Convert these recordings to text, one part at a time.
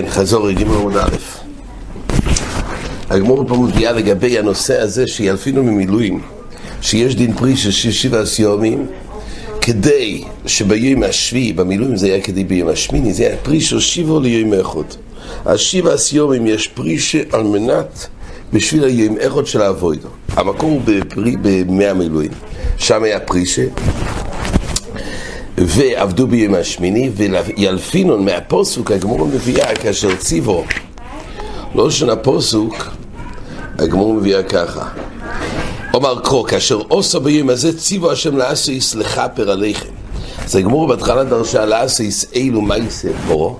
כן, חזור רגיל עמוד א'. הגמור פה מודיעה לגבי הנושא הזה שילפינו ממילואים, שיש דין פרי של שבעה יומים, כדי שביום השביעי, במילואים זה היה כדי ביום השמיני, זה היה פרי של שיבו ליום אחד. אז שבעה יומים יש פרי שעל מנת בשביל היום אחד של האבוידו. המקור הוא בפרי במאה מילואים. שם היה פרישה, ועבדו ביום השמיני, וילפינון מהפוסוק, הגמור מביאה כאשר ציבו, לא שנה הפוסוק, הגמור מביאה ככה. אומר קרוא, כאשר עושו ביום הזה ציבו השם לאסיס לכפר עליכם. אז הגמור בהתחלה דרשה לאסיס אילו מייסה פורו.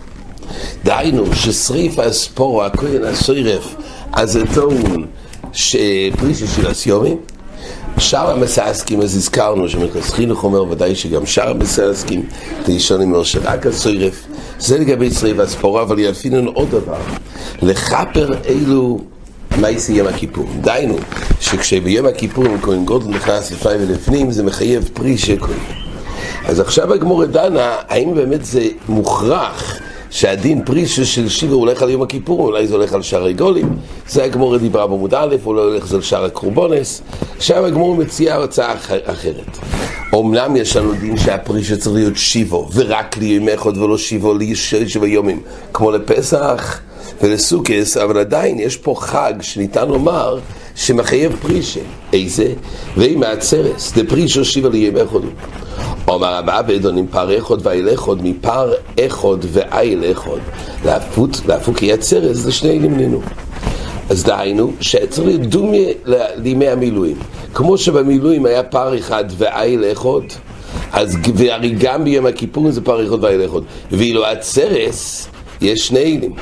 דהיינו ששריף הספורו, הכהן הסוירף, אז זה טעון שפרישה של הסיומים. שאר המסעסקים, אז הזכרנו שמרכז חינוך אומר ודאי שגם שאר המסעסקים, תישון אומר שרק הסוירף, זה לגבי שריף הספורו, אבל יפינון עוד דבר, לכפר אילו מייסי יום הכיפור. דהיינו, שכשביום הכיפור כהן גודל נכנס לפני ולפנים, זה מחייב פרי של. אז עכשיו הגמור דנה, האם באמת זה מוכרח שהדין פרישה של שיבר הולך על יום הכיפור, אולי זה הולך על שער הגולים, זה הגמור דיברה בעמוד א', אולי הולך על שער הקרובונס, עכשיו הגמור מציעה הצעה אחרת. אומנם יש לנו דין שהפרישה צריך להיות שיבו, ורק ליום אחד ולא שיבו לשבע יומים, כמו לפסח ולסוכס, אבל עדיין יש פה חג שניתן לומר שמחייב פרישה. איזה? ואם העצרס, דפרישה שיבה ליום אחד. אומר הבא בדונים פר אחד ואיל אחד, מפר אחד ואיל אחד. להפוק יצרס זה שני נמננו. אז דהיינו, שצריך דומיה לימי המילואים. כמו שבמילואים היה פר אחד ואיל אחד, אז והרי גם ביום הכיפורים זה פר אחד ואיל אחד. ואילו הצרס, יש שני אילים.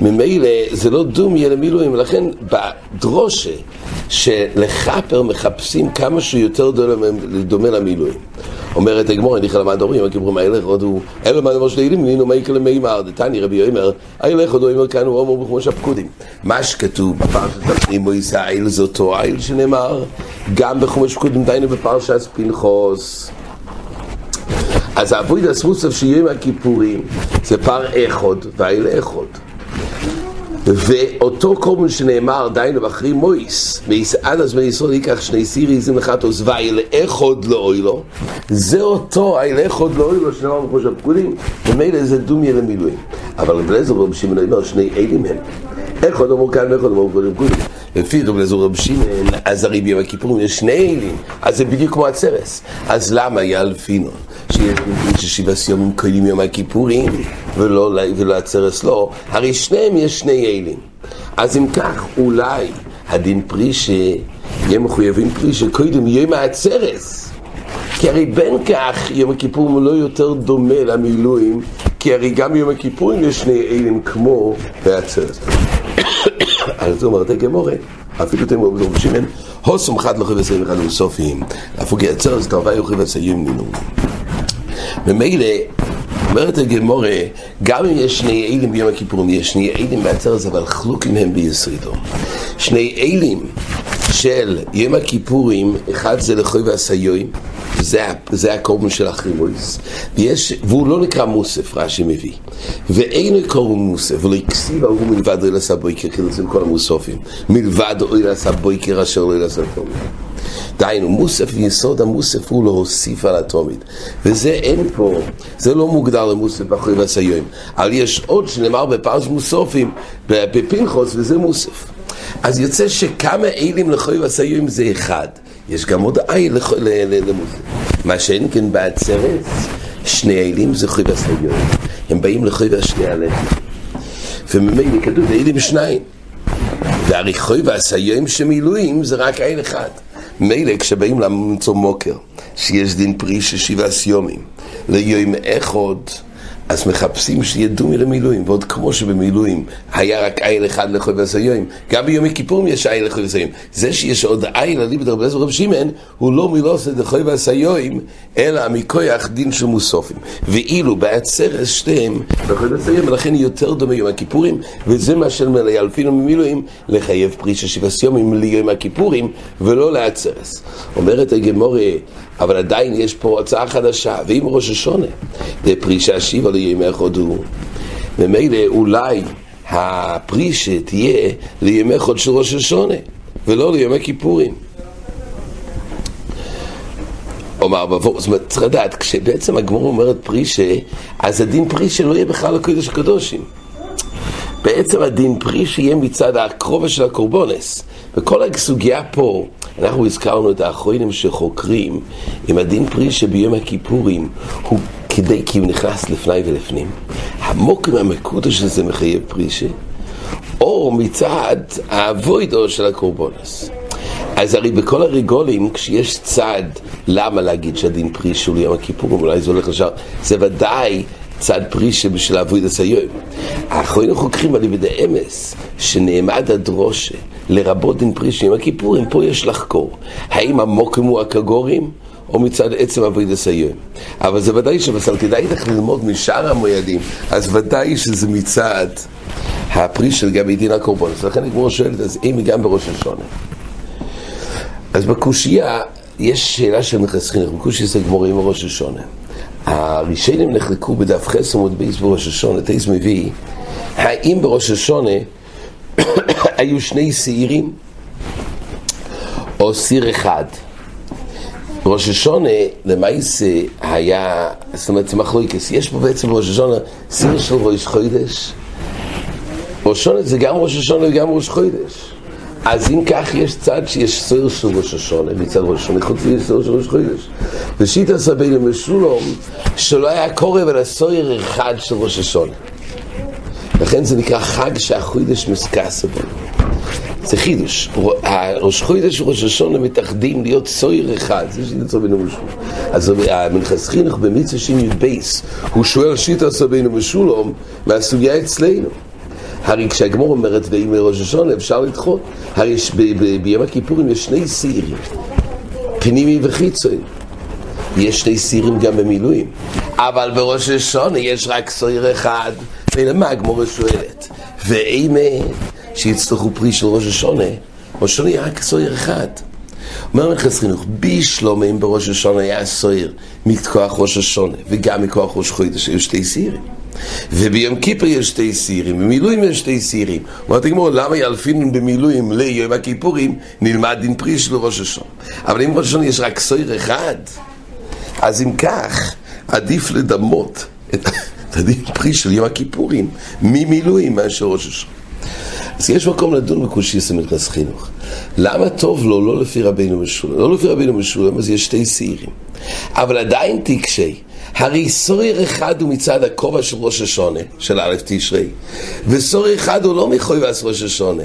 ממילא זה לא דומיה למילואים, ולכן בדרושה שלכפר מחפשים כמה שהוא יותר דומה למילואים. אומרת הגמור, אני חלמד הורים, הכיפורים האלה הודו, אלו מה דבר שלילים, נינו מי כלה מימר, דתני רבי יאמר, האלה הודו אומר כאן, הוא אומר כמו שהפקודים. מה שכתוב בפרשת הפנימו ישראל זה אותו איל שנאמר, גם בחומש פקודים דיינו בפרשת פנחוס. אז האבוידע סמוסף שיום הכיפורים זה פר אחד ואיל אחד. ואותו קורבן שנאמר, דיינו באחרי מויס, עד אז ישראל ייקח שני סירי זים אחת עוזבה, אל אחד לא אוי לו, זה אותו, אל אחד לא אוי לו, שנאמר בחוש הפקודים, ומילא זה דומיה למילואים. אבל רב לזר רב שמעון אומר, שני עדים הם. אחד אמרו כאן ואחד אמרו קודם קודם. לפי רב לזר רב שמעון, אז הרי ביום הכיפורים יש שני עדים, אז זה בדיוק כמו הצרס. אז למה ילפינון? שיש שבעה סיומים קודם יום הכיפורים ולא, ולא הצרס לא, הרי שניהם יש שני אלים. אז אם כך, אולי הדין פרי שיהיה מחויבים פרי שקודם יום העצרס. כי הרי בין כך יום הכיפורים הוא לא יותר דומה למילואים, כי הרי גם ביום הכיפורים יש שני אלים כמו בעצרס. אז זה אומרת הגמורה, אפילו אתם אומרים שמעון, הוסום חד לחוי וסיים אחד לסופים, אפוגי עצרס תרווה יוכי וסיים נינו. ממילא, אומרת הגמורה, גם אם יש שני אלים ביום הכיפורים, יש שני אלים בעצרת, אבל חלוקים הם ביסרידו. שני אלים של יום הכיפורים, אחד זה לחוי והסיועים, זה, זה הקורבן של החימויס, ויש, והוא לא נקרא מוסף, רש"י מביא, ואין קורבן מוסף, ולא הכסיב ההוא מלבד אוי לסבויקר, כאילו זה כל המוסופים, מלבד אוי לסבויקר אשר לא לסבויקר. דהיינו, מוסף ויסוד המוסף הוא להוסיף על התומית. וזה אין פה, זה לא מוגדר למוסף בחוי והסיום. אבל יש עוד שנאמר בפרש מוסופים, בפנחוס, וזה מוסף. אז יוצא שכמה אלים לחוי והסיום זה אחד. יש גם עוד איל למוסף. מה שאין כן בעצרת, שני אלים זה חוי והסיום. הם באים לחוי והשני הלחם. וממילא כתוב, אלים שניים. והרי חוי והסיום שמילואים זה רק איל אחד. מילא כשבאים למצוא מוקר, שיש דין פרי של שבעה סיומים, ליום אחד, אז מחפשים שיהיה דומי למילואים, ועוד כמו שבמילואים היה רק איל אחד לחוי ועשייום, גם ביום הכיפורים יש איל לחוי ועשייום. זה שיש עוד איל על ליבד רב אליעזר ורב שמעון, הוא לא מילוס לחוי ועשייום, אלא מכויח דין של מוסופים. ואילו בעצרס שתיהם לחוי ועשייום, ולכן יותר דומה יום הכיפורים, וזה מה של ילפינו ממילואים, לחייב פרי של שבעה סיומים ליום הכיפורים, ולא לעצרס. אומרת הגמורה, אבל עדיין יש פה הצעה חדשה, ואם ראש השונה, דפרישה שיבה לימי חודו, ממילא אולי הפרישה תהיה לימי חוד של ראש השונה, ולא לימי כיפורים. אומר בבור, זאת אומרת, צריך לדעת, כשבעצם הגמור אומרת פרישה, אז הדין פרישה לא יהיה בכלל לקודש הקדושים. בעצם הדין פרישה יהיה מצד הקרובה של הקורבונס. וכל הסוגיה פה, אנחנו הזכרנו את האחרונים שחוקרים עם הדין פרישה ביום הכיפורים, הוא כדי, כי הוא נכנס לפני ולפנים. המוק מהמקודש הזה מחייב פרישה, או מצד האבוידו של הקורבונס. אז הרי בכל הריגולים, כשיש צד, למה להגיד שהדין פרי שהוא יום הכיפורים, אולי זה הולך לשם, זה ודאי צד פרי שבשביל אבוי דסיום. האחרונים חוקרים על ידי אמס, שנעמד הדרושה, לרבות דין פרי של יום הכיפורים, פה יש לחקור. האם המוקם הוא הקגורים? או מצד עצם אבוי דסיום. אבל זה ודאי שבסל כדאי לך ללמוד משאר המוידים, אז ודאי שזה מצד הפרי של גבי דין. אז לכן כמו שואלת, אז אם גם בראש השונה. אז בקושייה יש שאלה של נכס חינוך, זה גמורים בראש השונה. הראשונים נחלקו בדף חס עמוד בייס בראש השונה, תייס מביא, האם בראש השונה היו שני שעירים או סיר אחד? ראש השונה למעשה היה, זאת אומרת מחלוקס, יש פה בעצם בראש השונה סיר של ראש חודש. ראש השונה זה גם ראש השונה וגם ראש חודש אז אם כך יש צד שיש סויר של ראש השונה, מצד ראש השונה, חוץ מזה סויר של ראש חודש. ושיטה סבינו משולום, שלא היה קורא אלא סויר אחד של ראש השונה. לכן זה נקרא חג שהחודש מסקס בו. זה חידוש. ראש חודש וראש השונה מתאחדים להיות סויר אחד, זה שיטה סבינו משולום. אז המנחס חינוך במצווה שימי בייס, הוא שואל שיטה סבינו משולום מהסוגיה אצלנו. הרי כשהגמור אומרת ואם מראש השונה אפשר לדחות. הרי ביום הכיפורים יש שני שעירים פנימי וחיצוני. יש שני שעירים גם במילואים. אבל בראש השונה יש רק סויר אחד ולמה הגמור שואלת. ואימה שיצטרכו פרי של ראש השונה ראש השונה יהיה רק סויר אחד אומר מכס חינוך, בי שלומים בראש השונה היה סויר מכוח ראש השונה וגם מכוח ראש חודש, היו שתי שעירים וביום כיפר יש שתי סירים, במילואים יש שתי סירים. אומרת הגמור, למה ילפינון במילואים ליום הכיפורים, נלמד דין פרי של ראש השון. אבל אם ראש השון יש רק סויר אחד, אז אם כך, עדיף לדמות את הדין פרי של יום הכיפורים ממילואים מאשר ראש השון. אז יש מקום לדון בקושיס ומכנס חינוך. למה טוב לו לא לפי רבינו משולם? לא לפי רבינו משולם, אז יש שתי שעירים. אבל עדיין תקשי. הרי סורר אחד הוא מצד הכובע של ראש השונה, של א' תשרי, וסורר אחד הוא לא מחוי ועש ראש השונה,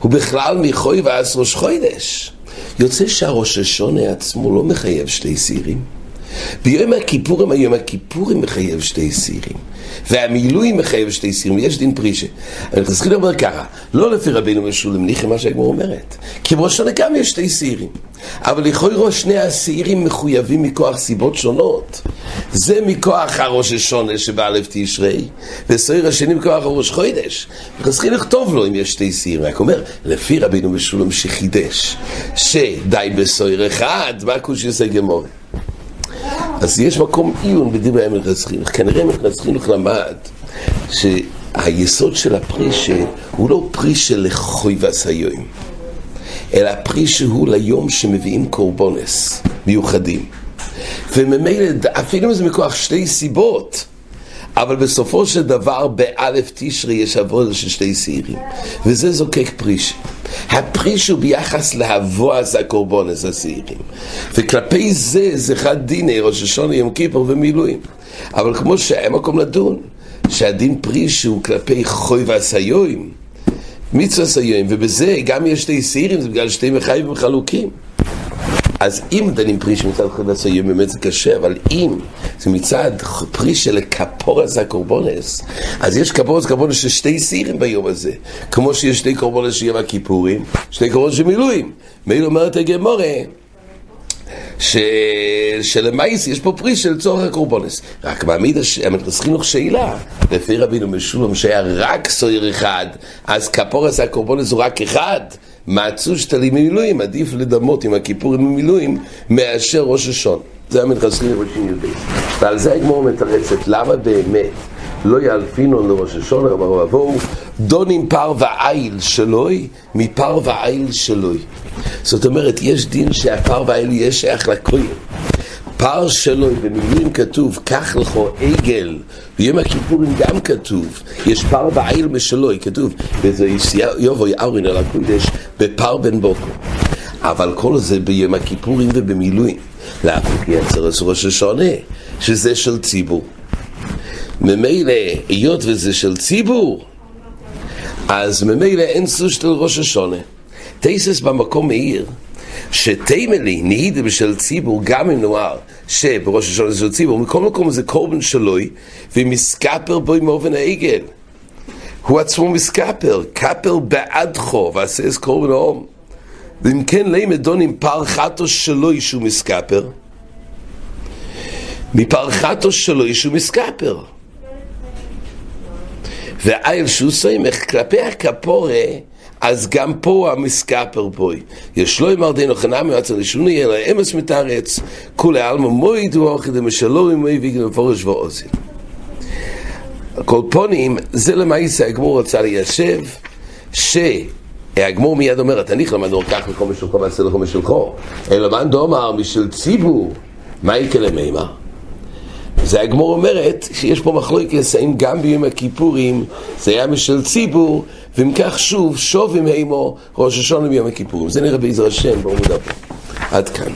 הוא בכלל מחוי ועש ראש חוידש. יוצא שהראש השונה עצמו לא מחייב שתי סירים. ביום הכיפורים, היום הכיפורים מחייב שתי סירים. והמילוי מחייב שתי סירים, יש דין פרישה. אני חזקי אומר ככה, לא לפי רבינו משולם, ניחי מה שהגמור אומרת. כי בראש גם יש שתי סירים. אבל לכאורה שני השעירים מחויבים מכוח סיבות שונות. זה מכוח הראש השונה שבאלף תשרי, וסעיר השני מכוח הראש חוידש. וחסכי לכתוב לו אם יש שתי שעירים. רק אומר, לפי רבינו משולם שחידש, שדי בסעיר אחד, מה כושי עושה גמורי? אז יש מקום עיון בדברי המלכס חינוך. כנראה מלכס חינוך למד שהיסוד של הפרי שהוא לא פרי של חוי ועשיון. אלא פרי שהוא ליום שמביאים קורבונס מיוחדים. וממילא, אפילו אם זה מכוח שתי סיבות, אבל בסופו של דבר באלף תשרי יש עבודה של שתי שעירים, וזה זוקק פרישה. הפריש הוא ביחס להבועז הקורבונס השעירים, וכלפי זה חד דיני ראש השונה יום כיפור ומילואים. אבל כמו שהיה מקום לדון, שהדין פריש הוא כלפי חוי ועשיועים, מצווה סיום, ובזה גם יש שתי שעירים, זה בגלל שתי מחייבים חלוקים. אז אם דנים פרי שמצד חד הסיום באמת זה קשה, אבל אם זה מצד פרי של כפורס הקורבונס, אז יש כפורס קורבונס של שתי שעירים ביום הזה, כמו שיש שתי קורבונס של יום הכיפורים, שתי קורבונס של מילואים. מילא אומרת הגמורה, ש... שלמייס יש פה פרי של צורך הקורבונס. רק מעמיד המדרס חינוך שאלה, לפי רבינו משולם שהיה רק סויר אחד, אז כפורס הקורבונס הוא רק אחד. מצאו שתלים ממילואים, עדיף לדמות עם הכיפורים ממילואים מאשר ראש השון. זה המתחסרים לראשים יהודים. ועל זה הגמור מתרצת, למה באמת לא יאלפינון לראש השון, אבל יבואו דונים פר ועיל שלוי מפר ועיל שלוי. זאת אומרת, יש דין שהפר ועיל יהיה שייך לכהן. פר שלוי במילים כתוב, קח לך עגל, ביום הכיפורים גם כתוב, יש פר ועיל משלוי, כתוב, וזה יבוא אורין על הקודש בפר בן בוקו. אבל כל זה ביום הכיפורים ובמילואים. כי יצר ראש השונה, שזה של ציבור. ממילא, היות וזה של ציבור, אז ממילא אין סוש של ראש השונה. תייסס במקום מאיר, שתימלי נהידה בשל ציבור, גם אם נאמר שבראש השונה זה של ציבור, מכל מקום זה קורבן שלוי, ומסקפר בו עם אופן העגל. הוא עצמו מסקפר, קפר בעדכו, ועשה את קורבן האום. ואם כן לימד דונים פרחתו שלוי שהוא מסקפר, מפרחתו שלוי שהוא מסקפר. שהוא סומך כלפי הכפורה, אז גם פה המסקפר בוי. יש לו אמר דינו חנמי עצר לשוני, אלא אמס מתארץ, כולי עלמא מויד ואוכי דמשלו עם מוי ויגן מפורש ואוזן. כל פונים, זה למעשה הגמור רצה ליישב, שהגמור מיד אומר, התניך למדנו כך לכל משלכו ועשה לכל משלכו, אלא מאן דומר משל ציבור, מה יקרה מימה? זה הגמור אומרת שיש פה מחלוקת, האם גם ביום הכיפורים זה היה משל ציבור, ואם כך שוב, שוב עם אימו ראש השונה ביום הכיפורים. זה נראה בעזר השם, בואו נדבר. עד כאן.